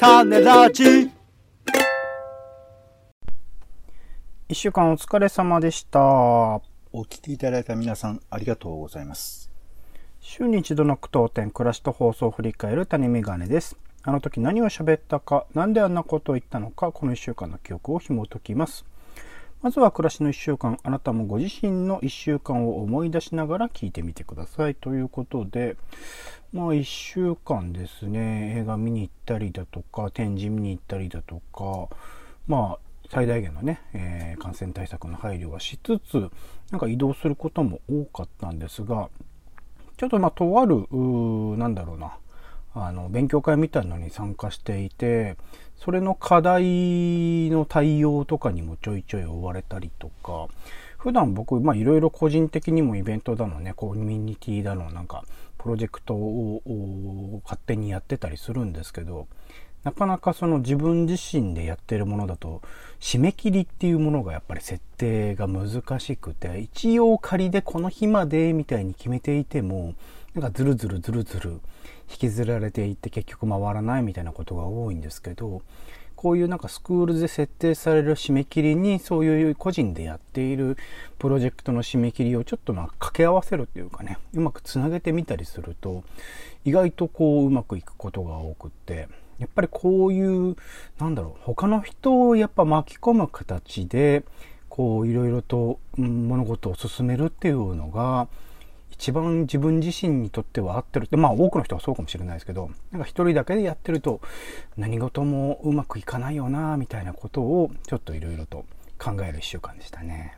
種ラジ一週間お疲れ様でした。お聞きいただいた皆さん、ありがとうございます。週に一度の句読点、暮らしと放送を振り返る谷メガネです。あの時何を喋ったか、なんであんなことを言ったのか、この一週間の記憶を紐解きます。まずは暮らしの一週間、あなたもご自身の一週間を思い出しながら聞いてみてください。ということで、まあ一週間ですね、映画見に行ったりだとか、展示見に行ったりだとか、まあ最大限のね、えー感染対策の配慮はしつつ、なんか移動することも多かったんですが、ちょっとまあ、とある、なんだろうな、あの、勉強会みたいなのに参加していて、それの課題の対応とかにもちょいちょい追われたりとか、普段僕、まあ、いろいろ個人的にもイベントだのね、コミュニティだの、なんか、プロジェクトを勝手にやってたりするんですけど、なかなかその自分自身でやってるものだと締め切りっていうものがやっぱり設定が難しくて一応仮でこの日までみたいに決めていてもなんかずるずるずるずる引きずられていって結局回らないみたいなことが多いんですけどこういうなんかスクールで設定される締め切りにそういう個人でやっているプロジェクトの締め切りをちょっとまあ掛け合わせるっていうかねうまくつなげてみたりすると意外とこううまくいくことが多くってやっぱりこういうなんだろう他の人をやっぱ巻き込む形でこういろいろと物事を進めるっていうのが一番自分自身にとっては合ってるってまあ多くの人はそうかもしれないですけどなんか一人だけでやってると何事もうまくいかないよなみたいなことをちょっといろいろと考える一週間でしたね。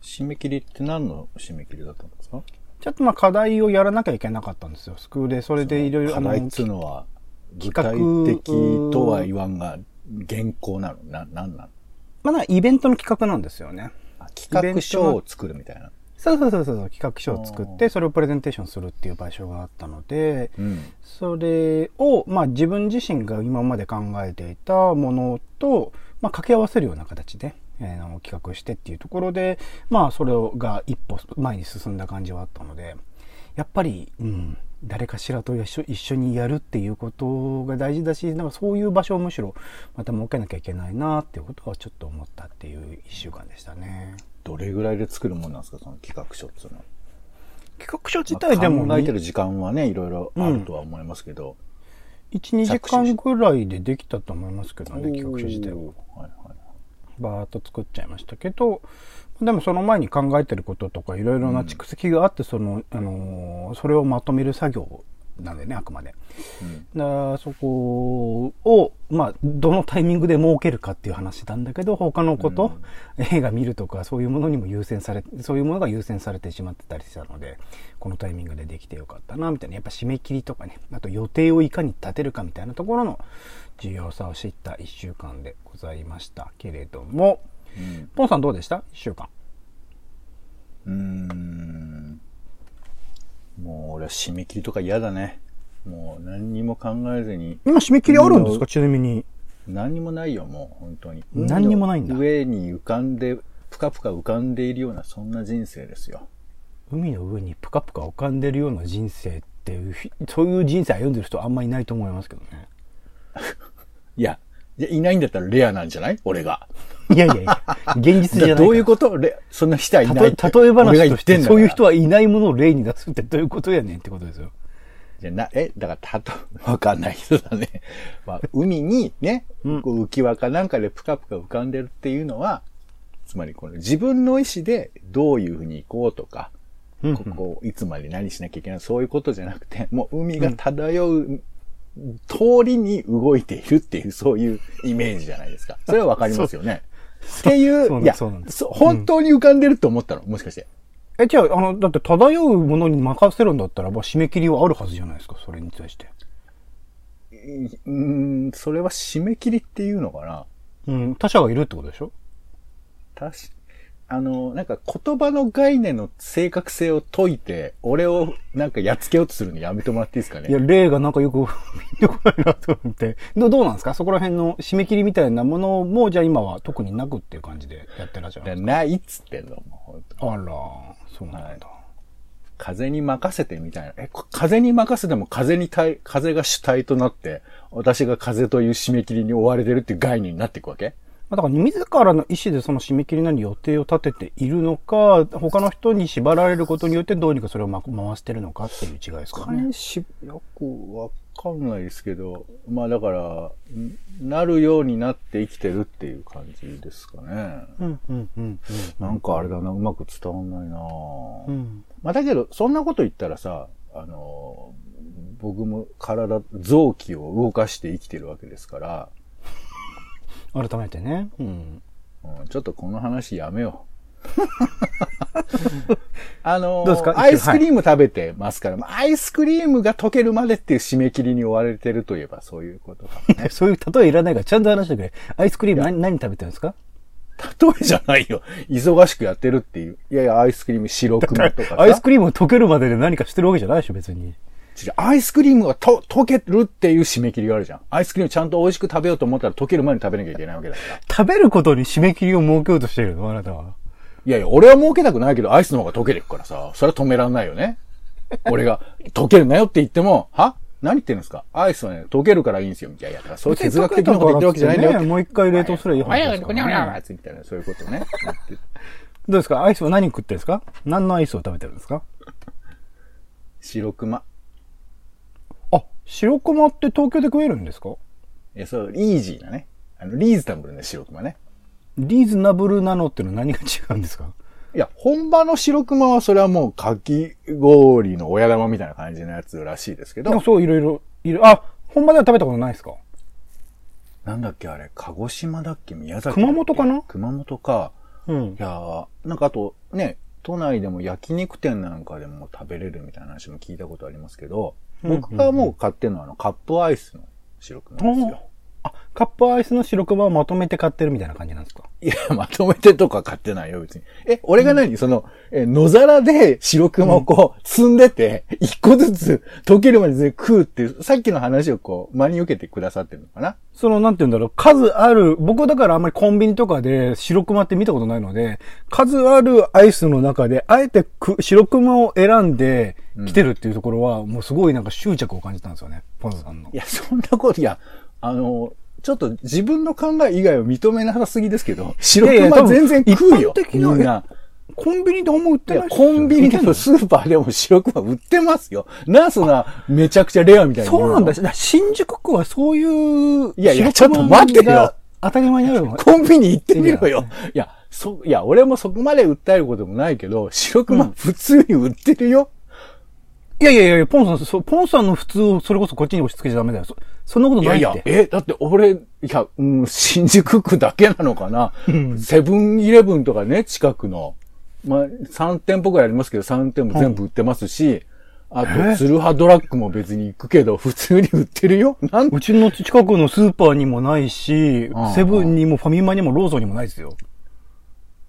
締め切りって何の締め切りだったんですか？ちょっとまあ課題をやらなきゃいけなかったんですよ。スクールでそれでいろいろ課題っつうのは、具体的とは言わんが、原稿なの？な、なんなのまあイベントの企画なんですよね。あ企画書を作るみたいな。そうそうそうそう、企画書を作って、それをプレゼンテーションするっていう場所があったので、うん。それを、まあ自分自身が今まで考えていたものと、まあ掛け合わせるような形で、えー企画してっていうところで、まあそれが一歩前に進んだ感じはあったので、やっぱり、うん、誰かしらと一緒にやるっていうことが大事だし、なんかそういう場所をむしろまた設けなきゃいけないなっていうことはちょっと思ったっていう一週間でしたね。どれぐらいで作るもんなんですかその企画書っていうのは。企画書自ま体でも、あ考えてる時間はね、いろいろあるとは思いますけど。1、2時間ぐらいでできたと思いますけどね、企画書自体は。はいはい。バーッと作っちゃいましたけど、でもその前に考えてることとかいろいろな蓄積があって、その、あのーそれをまとめる作業なんでね、あくまで。だからそこを、まあ、どのタイミングで設けるかっていう話なんだけど、他のこと、映画見るとかそういうものにも優先され、そういうものが優先されてしまってたりしたので、このタイミングでできてよかったな、みたいな。やっぱ締め切りとかね、あと予定をいかに立てるかみたいなところの重要さを知った一週間でございましたけれども、うんポンさんどうでした？一週間。うーん。もう俺は締め切りとか嫌だね。もう何にも考えずに、今締め切りあるんですうんかちなみに。何にもないよ、もう本当に。何にもないんだ上に浮かんで、ぷかぷか浮かんでいるような、そんな人生ですよ。海の上にプカプカ浮かんでるような人生っていうひ、そういう人生歩んでる人あんまりいないと思いますけどね。いや、いやいないんだったらレアなんじゃない？俺が。いやいやいや、現実じゃない。どういうこと？レそんな人はいない。例え話としてそういう人はいないものを例に出すってどういうことやねんってことですよ。じゃな、え、だから、たと、わかんない人だね。まあ、海にね、うんこう浮き輪かなんかでぷかぷか浮かんでるっていうのは、つまりこの自分の意思でどういうふうに行こうとか、うんここいつまで何しなきゃいけない、そういうことじゃなくて、もう海が漂う通りに動いているっていう、そういうイメージじゃないですか。それはわかりますよね。っていそうう、いや、そうなんですそう本当に浮かんでると思ったのもしかして。え、じゃあ、あの、だって漂うものに任せるんだったらば、締め切りはあるはずじゃないですか、それに対して。うーん、それは締め切りっていうのかなうん、他者がいるってことでしょ？確かあの、なんか言葉の概念の正確性を解いて、俺をなんかやっつけようとするのやめてもらっていいですかね？いや、例がなんかよく見てこないなと思って。どどうなんですか？そこら辺の締め切りみたいなものも、じゃあ今は特になくっていう感じでやってらっしゃるんですか？ないっつってんの、もあら、そうなんだ。風に任せてみたいな。え、こ風に任せても風に対、風が主体となって、私が風という締め切りに追われてるっていう概念になっていくわけ？まあだから自らの意思でその締め切りなり予定を立てているのか、他の人に縛られることによってどうにかそれをま回してるのかっていう違いですかね。関し、よくわかんないですけど、まあだから、んなるようになって生きてるっていう感じですかね。うん、うん、うん、なんかあれだな、うまく伝わんないな、うん。うん。まあだけど、そんなこと言ったらさ、あの、僕も体、臓器を動かして生きてるわけですから、改めてね。うん。うんちょっとこの話やめよう。あのどうですか？アイスクリーム食べてますから、アイスクリームが溶けるまでっていう締め切りに追われてるといえばそういうことかもね。そういう例えいらないからちゃんと話してくれ。アイスクリーム何何食べてるんですか？例えじゃないよ。忙しくやってるっていう。いやいや、アイスクリーム白熊とかさ。アイスクリームを溶けるまでで何かしてるわけじゃないでしょ、別に。アイスクリームがと溶けるっていう締め切りがあるじゃん。アイスクリームちゃんと美味しく食べようと思ったら溶ける前に食べなきゃいけないわけだから。食べることに締め切りを設けようとしてるの？あなたは。いやいや、俺は儲けたくないけど、アイスの方が溶けてるからさ、それは止めらんないよね。俺が、溶けるなよって言っても、は？何言ってるんですか？アイスはね、溶けるからいいんですよ。いやいや、だからそういう哲学的なこと言ってるわけじゃないんだよもう一回冷凍すればいい話ですからねらにこにゃこにゃみたいな、そういうことね。どうですか？アイスは何食ってるんですか？何のアイスを食べてるんですか？白熊。あ、白熊って東京で食えるんですか？いや、そう、イージーなね。あの、リーズナブルな白熊ね。リーズナブルなのってのは何が違うんですか？いや、本場の白熊はそれはもうかき氷の親玉みたいな感じのやつらしいですけど、そういろいろ、いる。あ、本場では食べたことないですか？なんだっけあれ、鹿児島だっけ宮崎だっけ？熊本かな？熊本か。うんい。やーなんかあとね、都内でも焼肉店なんかでも食べれるみたいな話も聞いたことありますけど、うん僕がもう買ってるのはあのカップアイスの白熊ですよ。あ、カップアイスの白熊をまとめて買ってるみたいな感じなんですか？いや、まとめてとか買ってないよ、別に。え、俺が何、その、え、野皿で白熊をこう、積んでて、一個ずつ溶けるまで食うっていう、さっきの話をこう、真に受けてくださってるのかな？その、なんて言うんだろう、数ある、僕だからあんまりコンビニとかで白熊って見たことないので、数あるアイスの中で、あえてく白熊を選んで来てるっていうところは、もうすごいなんか執着を感じたんですよね、ポンさんの。い。や、そんなこと、いや、あの、ちょっと自分の考え以外を認めなさすぎですけど、白いやいや熊全然食うよ多分。一般的なみんな。コンビニであんま売っていや、ないコンビニでもスーパーでも白熊売ってますよ。なそんな、めちゃくちゃレアみたいな。そうなんだ。だ新宿区はそういう、いやいやちょっと待ってよが当たり前にあるのコンビニ行ってみろいよ。いや、そ、いや、俺もそこまで訴えることもないけど、白熊普通に売ってるよ。いやいやいや、ポンさん、そうポンさんの普通をそれこそこっちに押し付けちゃダメだよ。そそんなこといやいないって。や、え、だって俺、いや、うん、新宿区だけなのかな？セブンイレブンとかね、近くの。まあ、3店舗ぐらいありますけど、3店舗全部売ってますし、あと、ツルハドラッグも別に行くけど、普通に売ってるよ？なんうちの近くのスーパーにもないしうん、セブンにもファミマにもローソンにもないですよ。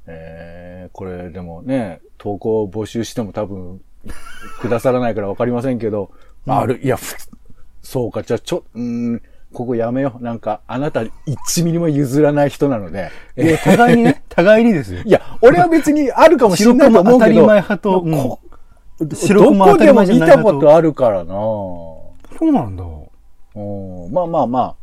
えー、これでもね、投稿を募集しても多分、くださらないからわかりませんけど、ある、いや、ふそうか、じゃあちょ、うーん、ここやめよう。なんか、あなた1ミリも譲らない人なので。いや、互いにね、互いにですよ。いや、俺は別にあるかもしれないと思うけど。白熊当たり前派とどこでも熊当たり前じゃ見たことあるからなそうなんだ。うんまあまあまあ、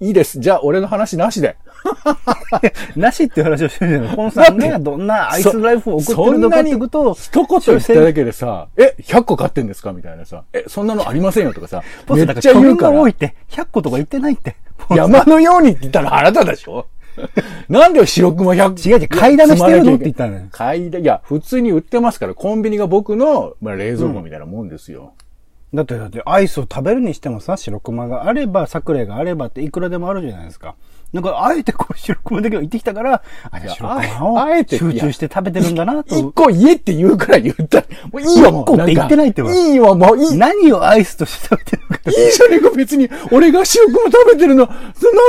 いいです。じゃあ、俺の話なしで。なしっていう話をしてるじゃない。ポンさんがどんなアイスライフを送ってるのかっていうことを、一言言っただけでさ、え、100個買ってんですか？みたいなさ、え、そんなのありませんよとかさ、めっちゃ言うからが多い。って、100個とか言ってないって。山のようにって言ったらあなたでしょ？なんで白熊100違う違う、買いだめしてるのって言ったのよ。買いだ、いや、普通に売ってますから、コンビニが僕の、まあ、冷蔵庫みたいなもんですよ。だって、だって、アイスを食べるにしてもさ、白熊があれば、桜井があればっていくらでもあるじゃないですか。なんか、あえてこう、白熊だけを言ってきたから、あ、じゃあああえて集中して食べてるんだなと。一個言えって言うから言ったら、もういいよ、もう。一個って言ってないってばんかいいよ、もういい。いい何をアイスとして食べてるのか。じゃねえか、別に。俺が白熊食べてるの、そんな、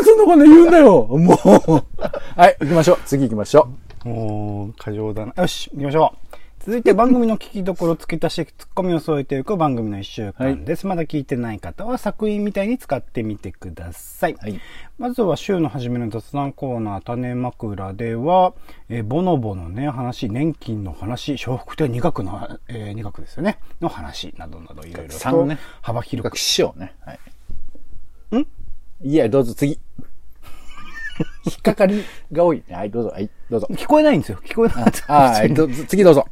そんなこと言うんだよ。もう。はい、行きましょう。次行きましょう。もう、過剰だな。よし、行きましょう。続いて番組の聞きどころ付け足し、ツッコミを添えていく番組の一週間です。まだ聞いてない方は作品みたいに使ってみてください。はい。まずは週の初めの雑談コーナー、種枕では、えーボノボのね、話、年金の話、笑福亭二学の、えー二学ですよね、の話などなどいろいろと幅広く比較しようね。はい。ん？いや、どうぞ次。引っかかり？が多い。はい、どうぞ。はい、どうぞ。聞こえないんですよ。聞こえなかった。はい、どうぞ次どうぞ。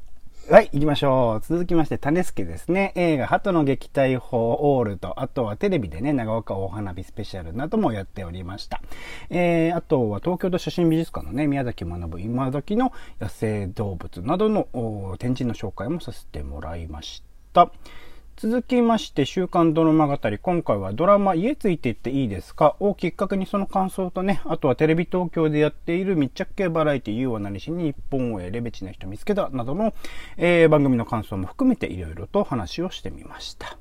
はい、行きましょう。続きまして、種助ですね。映画、鳩の撃退法オールと、あとはテレビでね、長岡大花火スペシャルなどもやっておりました。えー、あとは東京都写真美術館のね、宮崎学今時の野生動物などの展示の紹介もさせてもらいました。続きまして、週刊ドラマ語り。今回はドラマ家ついていっていいですか？をきっかけにその感想とね、あとはテレビ東京でやっている密着系バラエティ You は何しに日本をレベチな人見つけたなどの、えー番組の感想も含めていろいろと話をしてみました。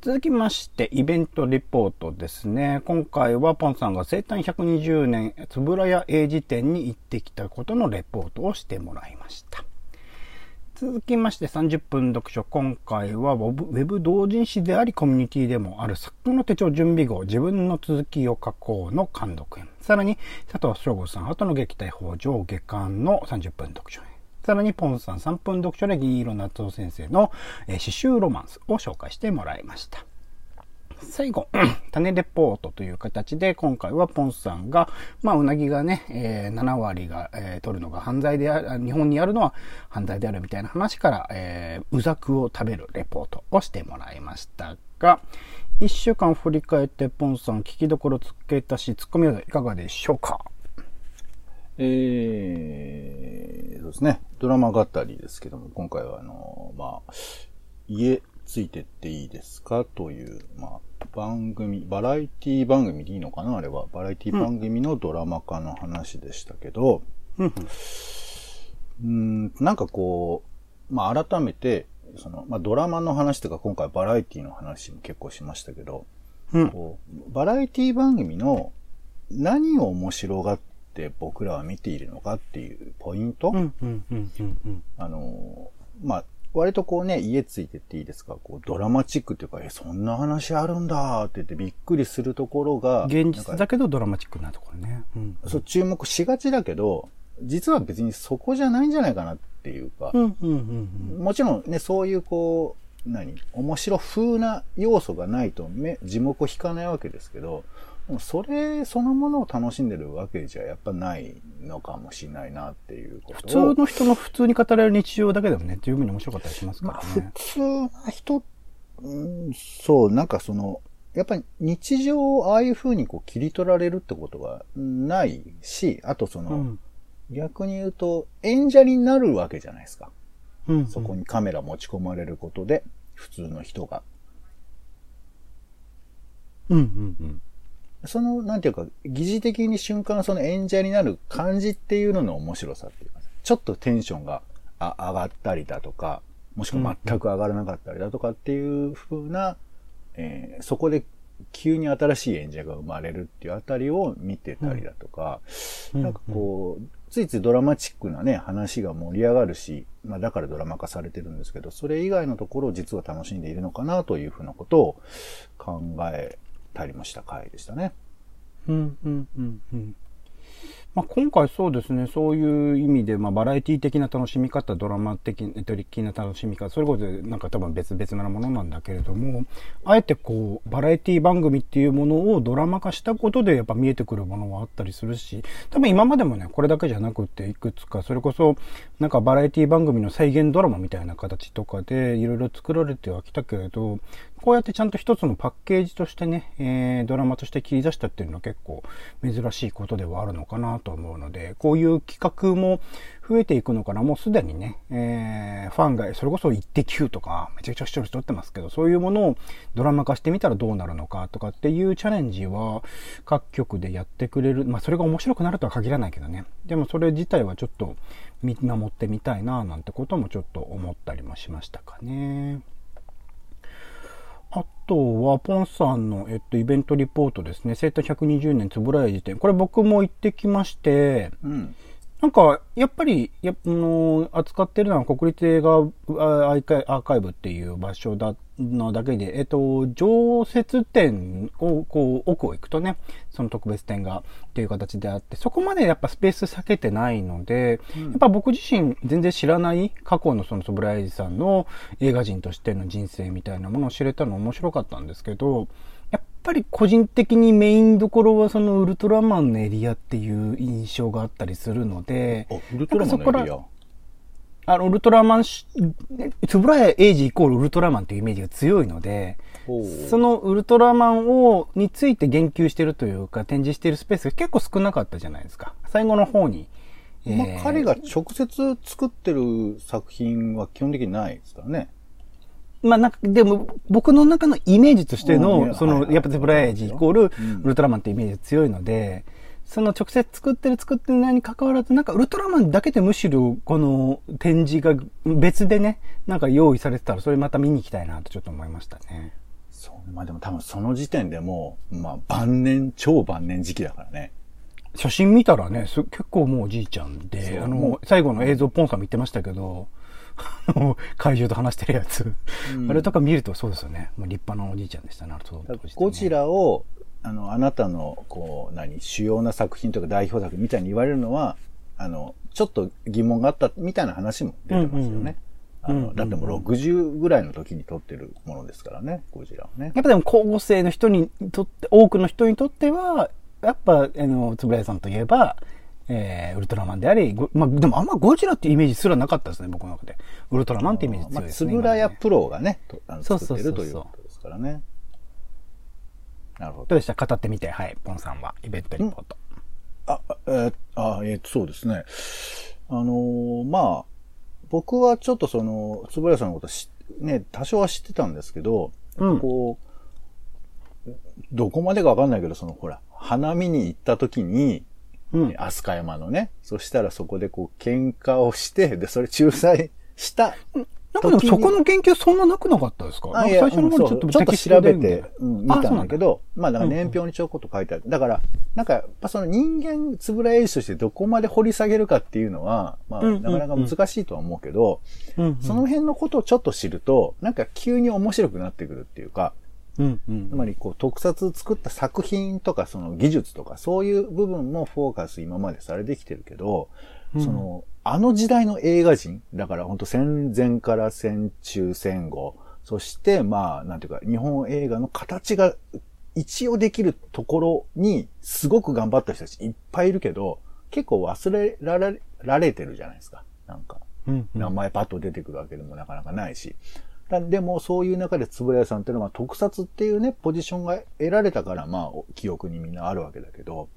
続きまして、イベントレポートですね。今回はポンさんが生誕120年、つぶらや英字店に行ってきたことのレポートをしてもらいました。続きまして30分読書。今回はウェブ同人誌でありコミュニティでもある作家の手帳準備号自分の続きを書こうの監督編。さらに佐藤翔吾さん後の撃退法上下巻の30分読書編。さらにポンさん3分読書で銀色夏夫先生の、えー詩集ロマンスを紹介してもらいました。最後、種レポートという形で、今回はポンさんが、まあ、うなぎがね、えー7割が、えー取るのが犯罪である、日本にあるのは犯罪であるみたいな話から、えーうざくを食べるレポートをしてもらいましたが、一週間振り返って、ポンさん、聞きどころつけたし、ツッコミはいかがでしょうか？えー、そうですね。ドラマ語りですけども、今回はあの、まあ、家ついてっていいですかという、まあ、番組、バラエティ番組でいいのかな？あれは。バラエティ番組のドラマ化の話でしたけど、うん。うん。うーん、なんかこう、まあ改めて、その、まあドラマの話とか今回バラエティの話も結構しましたけど、うん。こうバラエティ番組の何を面白がって僕らは見ているのかっていうポイント、うんうんうんうんうん。あの、まあ、割とこうね、家ついてっていいですか、こうドラマチックっていうか、え、そんな話あるんだって言ってびっくりするところが、現実だけどドラマチックなところね。うん。そう注目しがちだけど、実は別にそこじゃないんじゃないかなっていうか、うんうんうんうん。もちろんね、そういうこう、何？面白風な要素がないと目、字幕を引かないわけですけど、それそのものを楽しんでるわけじゃやっぱないのかもしれないなっていうことを。普通の人の普通に語られる日常だけでもね、十分に面白かったりしますかまあ、ら普ね。通な人、うん、そう、なんかその、やっぱり日常をああいう風にこう切り取られるってことがないし、あとその、うん逆に言うと演者になるわけじゃないですか。うんそこにカメラ持ち込まれることで、普通の人が。うんうんうん。その、なんていうか、疑似的に瞬間その演者になる感じっていうのの面白さっていうか、ちょっとテンションがあ上がったりだとか、もしくは全く上がらなかったりだとかっていう風な、えーそこで急に新しい演者が生まれるっていうあたりを見てたりだとか、うん。なんかこう、ついついドラマチックなね、話が盛り上がるし、まあだからドラマ化されてるんですけど、それ以外のところを実は楽しんでいるのかなというふうなことを考えたりもした回でしたね。うんうんうんうん。まあ、今回そうですね、そういう意味で、まあ、バラエティ的な楽しみ方、ドラマ的的な楽しみ方、それこそなんか多分別々なものなんだけれども、あえてこう、バラエティ番組っていうものをドラマ化したことでやっぱ見えてくるものはあったりするし、多分今までもね、これだけじゃなくていくつか、それこそなんかバラエティ番組の再現ドラマみたいな形とかでいろいろ作られてはきたけれど、こうやってちゃんと一つのパッケージとしてね、えードラマとして切り出したっていうのは結構珍しいことではあるのかなと思うので、こういう企画も増えていくのかな。もうすでにね、えーファンが、それこそ一滴9とか、めちゃくちゃ視聴率取ってますけど、そういうものをドラマ化してみたらどうなるのかとかっていうチャレンジは各局でやってくれる。まあそれが面白くなるとは限らないけどね。でもそれ自体はちょっと見守ってみたいななんてこともちょっと思ったりもしましたかね。あとは、ポンさんの、えっと、イベントリポートですね。生誕120年つぶらや辞典。これ僕も行ってきまして、うん。なんか、やっぱり、やあの扱ってるのは国立映画アーカイアーカイブっていう場所だ、のだけで、えっと、常設展を、こう、奥を行くとね、その特別展がっていう形であって、そこまでやっぱスペース避けてないので、うん、やっぱ僕自身全然知らない過去のそのソブライジさんの映画人としての人生みたいなものを知れたの面白かったんですけど、ぱり個人的にメインどころはそのウルトラマンのエリアっていう印象があったりするので、ウルトラマンのエリア？あの、ウルトラマン、つぶらやエイジイコールウルトラマンというイメージが強いので、そのウルトラマンを、について言及してるというか、展示してるスペースが結構少なかったじゃないですか。最後の方に。えー、まあ、彼が直接作ってる作品は基本的にないですからね。まあなんか、でも、僕の中のイメージとしての、その、やっぱゼブラエイジイコール、ウルトラマンってイメージが強いので、その直接作ってる作ってないに関わらず、なんかウルトラマンだけでむしろこの展示が別でね、なんか用意されてたらそれまた見に行きたいなとちょっと思いましたね。そう。まあでも多分その時点でもう、まあ晩年、超晩年時期だからね。写真見たらね、結構もうおじいちゃんで、あの、最後の映像ポンさんも言ってましたけど、怪獣と話してるやつ、うん、あれとか見るとそうですよね。立派なおじいちゃんでしたね、ゴジラを、あの、あなたの、こう、何、主要な作品とか代表作みたいに言われるのは、あの、ちょっと疑問があったみたいな話も出てますよね。あの、だってもう60ぐらいの時に撮ってるものですからね、ゴジラはね。やっぱでも高校生の人にとって、多くの人にとっては、やっぱ、あの、つぶらやさんといえば、えー、ウルトラマンであり、まあ、でもあんまゴジラってイメージすらなかったですね、僕の中で。ウルトラマンってイメージ強いですね。つぶらやプロがね、作ってるということですからね。なるほど。どうでした？語ってみて、はい、ポンさんは、イベントリポート。あ、えー、あ、えー、そうですね。あのー、まあ、僕はちょっとその、つぶらさんのことし、ね、多少は知ってたんですけど、うん、こう、どこまでかわかんないけど、その、ほら、花見に行った時に、うん、飛鳥山のね。そしたらそこでこう喧嘩をして、で、それ仲裁したなんかでもそこの研究そんななくなかったですか？最初の頃ちょっとちょっと調べて、うん、見たんだけど、まあだから年表にちょこっと書いてある。だから、なんかやっぱその人間、つぶら英詞としてどこまで掘り下げるかっていうのは、まあなかなか難しいとは思うけど、その辺のことをちょっと知ると、なんか急に面白くなってくるっていうか、うんうん、つまりこう特撮作った作品とかその技術とかそういう部分もフォーカス今までされてきてるけど、うん、そのあの時代の映画人、だから本当戦前から戦中戦後、そしてまあ、なんていうか、日本映画の形が一応できるところにすごく頑張った人たちいっぱいいるけど、結構忘れられられてるじゃないですか。なんか、名前パッと出てくるわけでもなかなかないし。でも、そういう中でつぶらやさんっていうのは特撮っていうね、ポジションが得られたから、まあ、記憶にみんなあるわけだけど、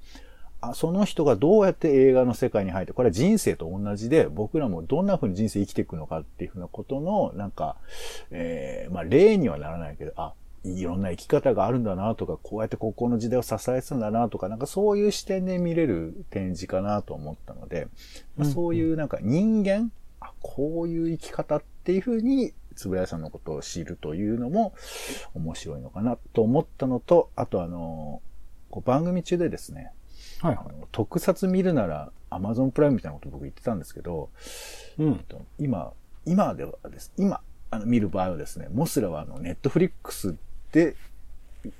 あその人がどうやって映画の世界に入って、これは人生と同じで、僕らもどんな風に人生生きていくのかっていうふうなことの、なんか、えー、まあ、例にはならないけど、あ、いろんな生き方があるんだなとか、こうやって高校の時代を支えてたんだなとか、なんかそういう視点で見れる展示かなと思ったので、まあ、そういうなんか人間、あ、こういう生き方っていうふうに、つぶやさんのことを知るというのも面白いのかなと思ったのと、あとあの、こう番組中でですね、はいはい、特撮見るならアマゾンプライムみたいなこと僕言ってたんですけど、うん、今、今ではです、今、あの見る場合はですね、モスラはあの、ネットフリックスで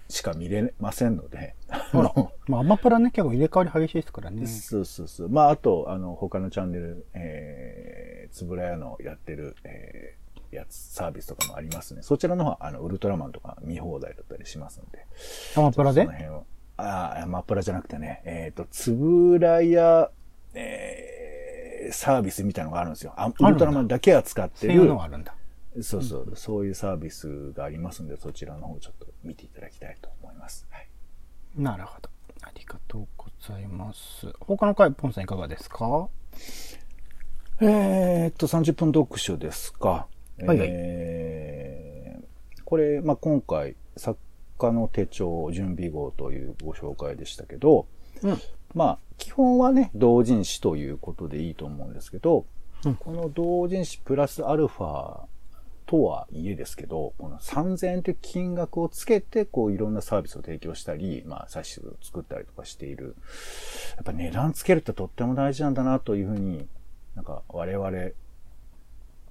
しか見れませんので。あの、まあ、アマプラね、結構入れ替わり激しいですからね。そうそうそう。まあ、あと、あの、他のチャンネル、えー、つぶらやのやってる、えー、やつ、サービスとかもありますね。そちらの方は、あの、ウルトラマンとか見放題だったりしますので。アマプラで？その辺は。ああ、マップラじゃなくてね、えっ、ー、と、つぶらや、えー、サービスみたいなのがあるんですよ。あウルトラマンだけ扱ってる。そういうのがあるんだ。そうそう、うん、そういうサービスがありますんで、そちらの方ちょっと見ていただきたいと思います。はい、なるほど。ありがとうございます。他の回、ポンさんいかがですか？えー、っと、30分読書ですか。はい、はい、えー、これ、まあ、今回、作家の手帳準備号というご紹介でしたけど、うん、まあ、基本はね、同人誌ということでいいと思うんですけど、うん、この同人誌プラスアルファとはいえですけど、この3000円という金額をつけて、こういろんなサービスを提供したり、まあ冊子を作ったりとかしている。やっぱ値段つけるってとっても大事なんだなというふうに、なんか我々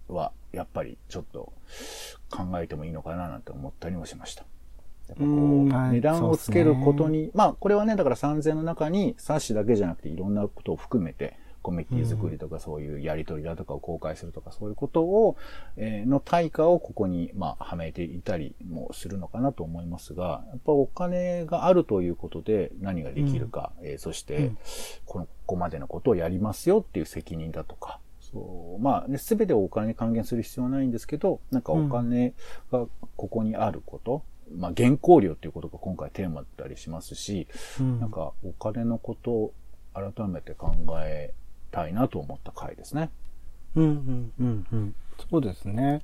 はやっぱりちょっと考えてもいいのかななんて思ったりもしました。やっぱこう、値段をつけることに、ね、まあこれはね、だから3000の中に冊子だけじゃなくていろんなことを含めて、コミュニティ作りとかそういうやり取りだとかを公開するとかそういうことを、えー、の対価をここに、まあ、はめていたりもするのかなと思いますが、やっぱお金があるということで何ができるか、うん、えー、そして、この、ここまでのことをやりますよっていう責任だとか、そう、まあ、ね、すべてをお金に還元する必要はないんですけど、なんかお金がここにあること、うん、まあ、原稿料っていうことが今回テーマだったりしますし、うん、なんかお金のことを改めて考えたいなと思った回ですね。うんうんうんうん。そうですね。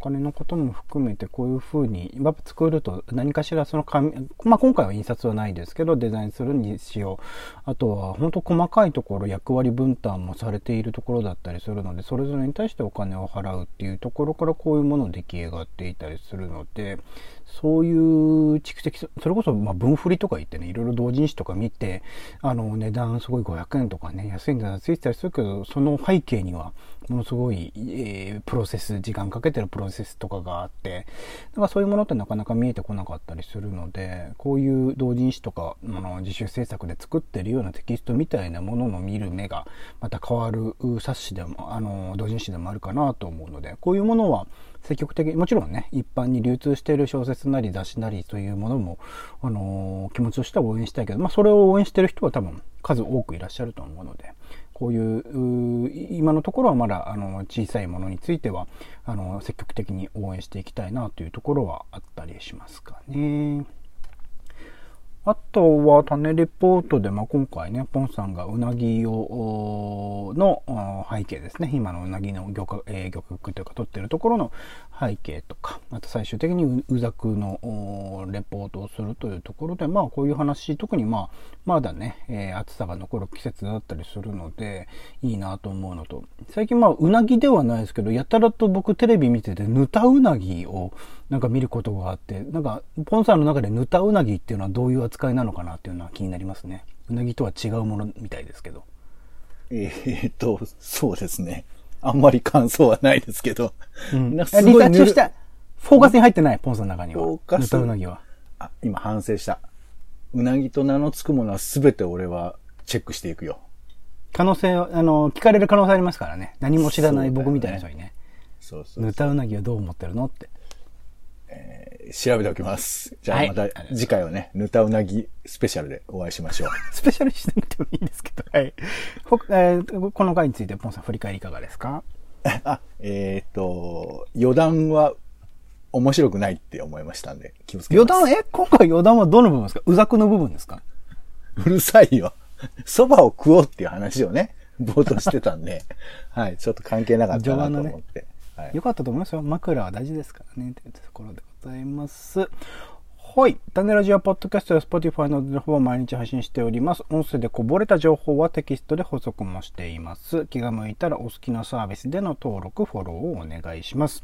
お金のことも含めてこういうふうに、作ると何かしらその紙、まあ今回は印刷はないですけど、デザインするにしよう。あとは本当細かいところ、役割分担もされているところだったりするので、それぞれに対してお金を払うっていうところからこういうもの出来上がっていたりするので、そういう蓄積、それこそま分振りとか言ってね、いろいろ同人誌とか見て、あの値段すごい500円とかね、安い値段ついてたりするけど、その背景にはものすごい、えー、プロセス、時間かけてるプロセスとかがあって、だかそういうものってなかなか見えてこなかったりするので、こういう同人誌とか、あの自主制作で作ってるようなテキストみたいなものの見る目がまた変わる冊子でも、あの、同人誌でもあるかなと思うので、こういうものは積極的、もちろんね、一般に流通している小説なり雑誌なりというものも、あの気持ちとしては応援したいけど、まあそれを応援してる人は多分数多くいらっしゃると思うので、こういう今のところはまだあの小さいものについてはあの積極的に応援していきたいなというところはあったりしますかね。あとは種レポートで、まあ、今回ね、ポンさんがうなぎを、の背景ですね。今のうなぎの漁獲、えー、漁獲というか取ってるところの背景とか、あと最終的にうざくのレポートをするというところで、まあこういう話、特にまあ、まだね、えー、暑さが残る季節だったりするので、いいなと思うのと、最近まあうなぎではないですけど、やたらと僕テレビ見てて、ぬたうなぎをなんか見ることがあって、なんか、ポンさんの中でぬたうなぎっていうのはどういう扱いなのかなっていうのは気になりますね。うなぎとは違うものみたいですけど。えー、っと、そうですね。あんまり感想はないですけど。うん。なんかすごいした、フォーカスに入ってない、ポンさんの中には。フォーカス。うなぎは。あ、今反省した。うなぎと名の付くものは全て俺はチェックしていくよ。可能性、あの、聞かれる可能性ありますからね。何も知らない僕みたいな人にね。そうそうぬたうなぎはどう思ってるのって。えー、調べておきます。じゃあまた次回はね、ぬたうなぎスペシャルでお会いしましょう。スペシャルしなくてもいいですけど、はい。ほえー、この回について、ポンさん振り返りいかがですか？あ、えっ、と、余談は面白くないって思いましたんで、気をつけます。余談、え今回余談はどの部分ですか？うざくの部分ですか？うるさいよ。蕎麦を食おうっていう話をね、冒頭してたんで、はい、ちょっと関係なかったなと思って。はい、よかったと思いますよ。枕は大事ですからね。というところでございます。はい。タネラジオポッドキャストや Spotify の情報は毎日配信しております。音声でこぼれた情報はテキストで補足もしています。気が向いたらお好きなサービスでの登録、フォローをお願いします。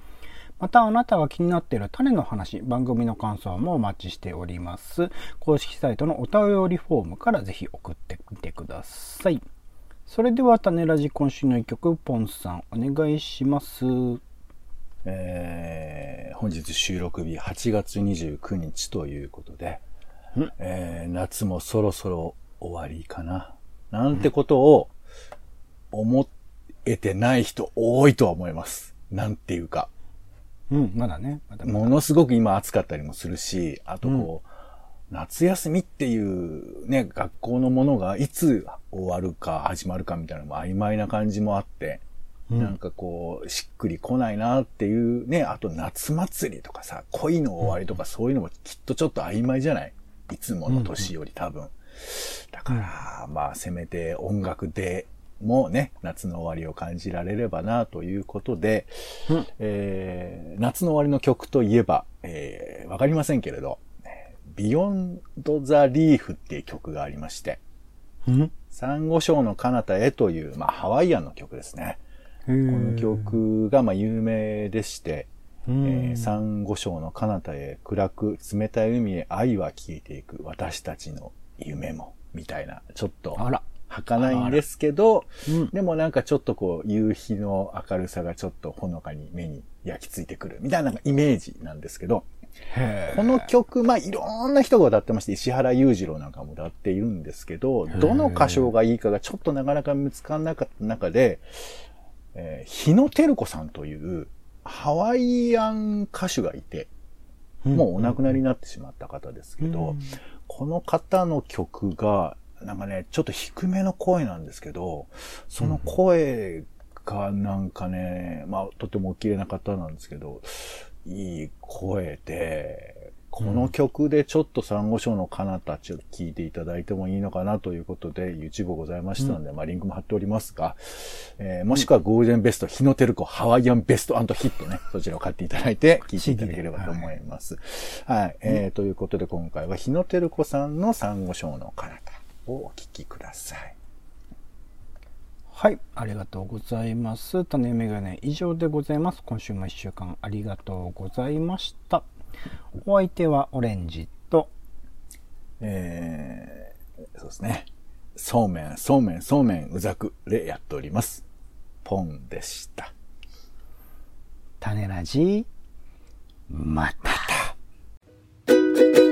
またあなたが気になっている種の話、番組の感想もお待ちしております。公式サイトのお便りフォームからぜひ送ってみてください。それでは種ラジ今週の一曲、ポンさんお願いします。えー、本日収録日8月29日ということで、えー、夏もそろそろ終わりかな。なんてことを思えてない人多いとは思います。なんていうか。うん、まだね。まだまだものすごく今暑かったりもするし、あとこう、うん、夏休みっていうね、学校のものがいつ終わるか始まるかみたいなのも曖昧な感じもあって、なんかこう、しっくりこないなっていうね、あと夏祭りとかさ、恋の終わりとかそういうのもきっとちょっと曖昧じゃない？いつもの年より多分。だから、まあせめて音楽でもね、夏の終わりを感じられればなということで、うん、えー、夏の終わりの曲といえば、えー、わかりませんけれど、 Beyond the Reef っていう曲がありまして、うん、サンゴ礁の彼方へという、まあ、ハワイアンの曲ですね。この曲がまあ有名でして、うんえー、珊瑚礁の彼方へ暗く冷たい海へ愛は消えていく私たちの夢も、みたいな、ちょっと、あら。儚いんですけど、うん。でもなんかちょっとこう、夕日の明るさがちょっとほのかに目に焼き付いてくるみたいなイメージなんですけど、へこの曲、まあ、いろんな人が歌ってまして、石原裕次郎なんかも歌っているんですけど、どの歌唱がいいかがちょっとなかなか見つからなかった中で、えー日野照子さんというハワイアン歌手がいて、もうお亡くなりになってしまった方ですけど、この方の曲が、なんかね、ちょっと低めの声なんですけど、その声がなんかね、まあ、とてもお綺麗な方なんですけど、いい声で、この曲でちょっと珊瑚礁の彼方ちょっと聞いていただいてもいいのかなということで YouTube ございましたので、まあリンクも貼っておりますが、えーもしくはゴールデンベスト、日野照子ハワイアンベストヒットね、そちらを買っていただいて聞いていただければと思います。はい、えーということで今回は日野照子さんの珊瑚礁の彼方をお聞きください。はい、ありがとうございます。種メガネ以上でございます。今週も一週間ありがとうございました。お相手はオレンジと、えー、そうですね。そうめん、そうめん、そうめん、うざくでやっております。ポンでした。種ラジ、また。また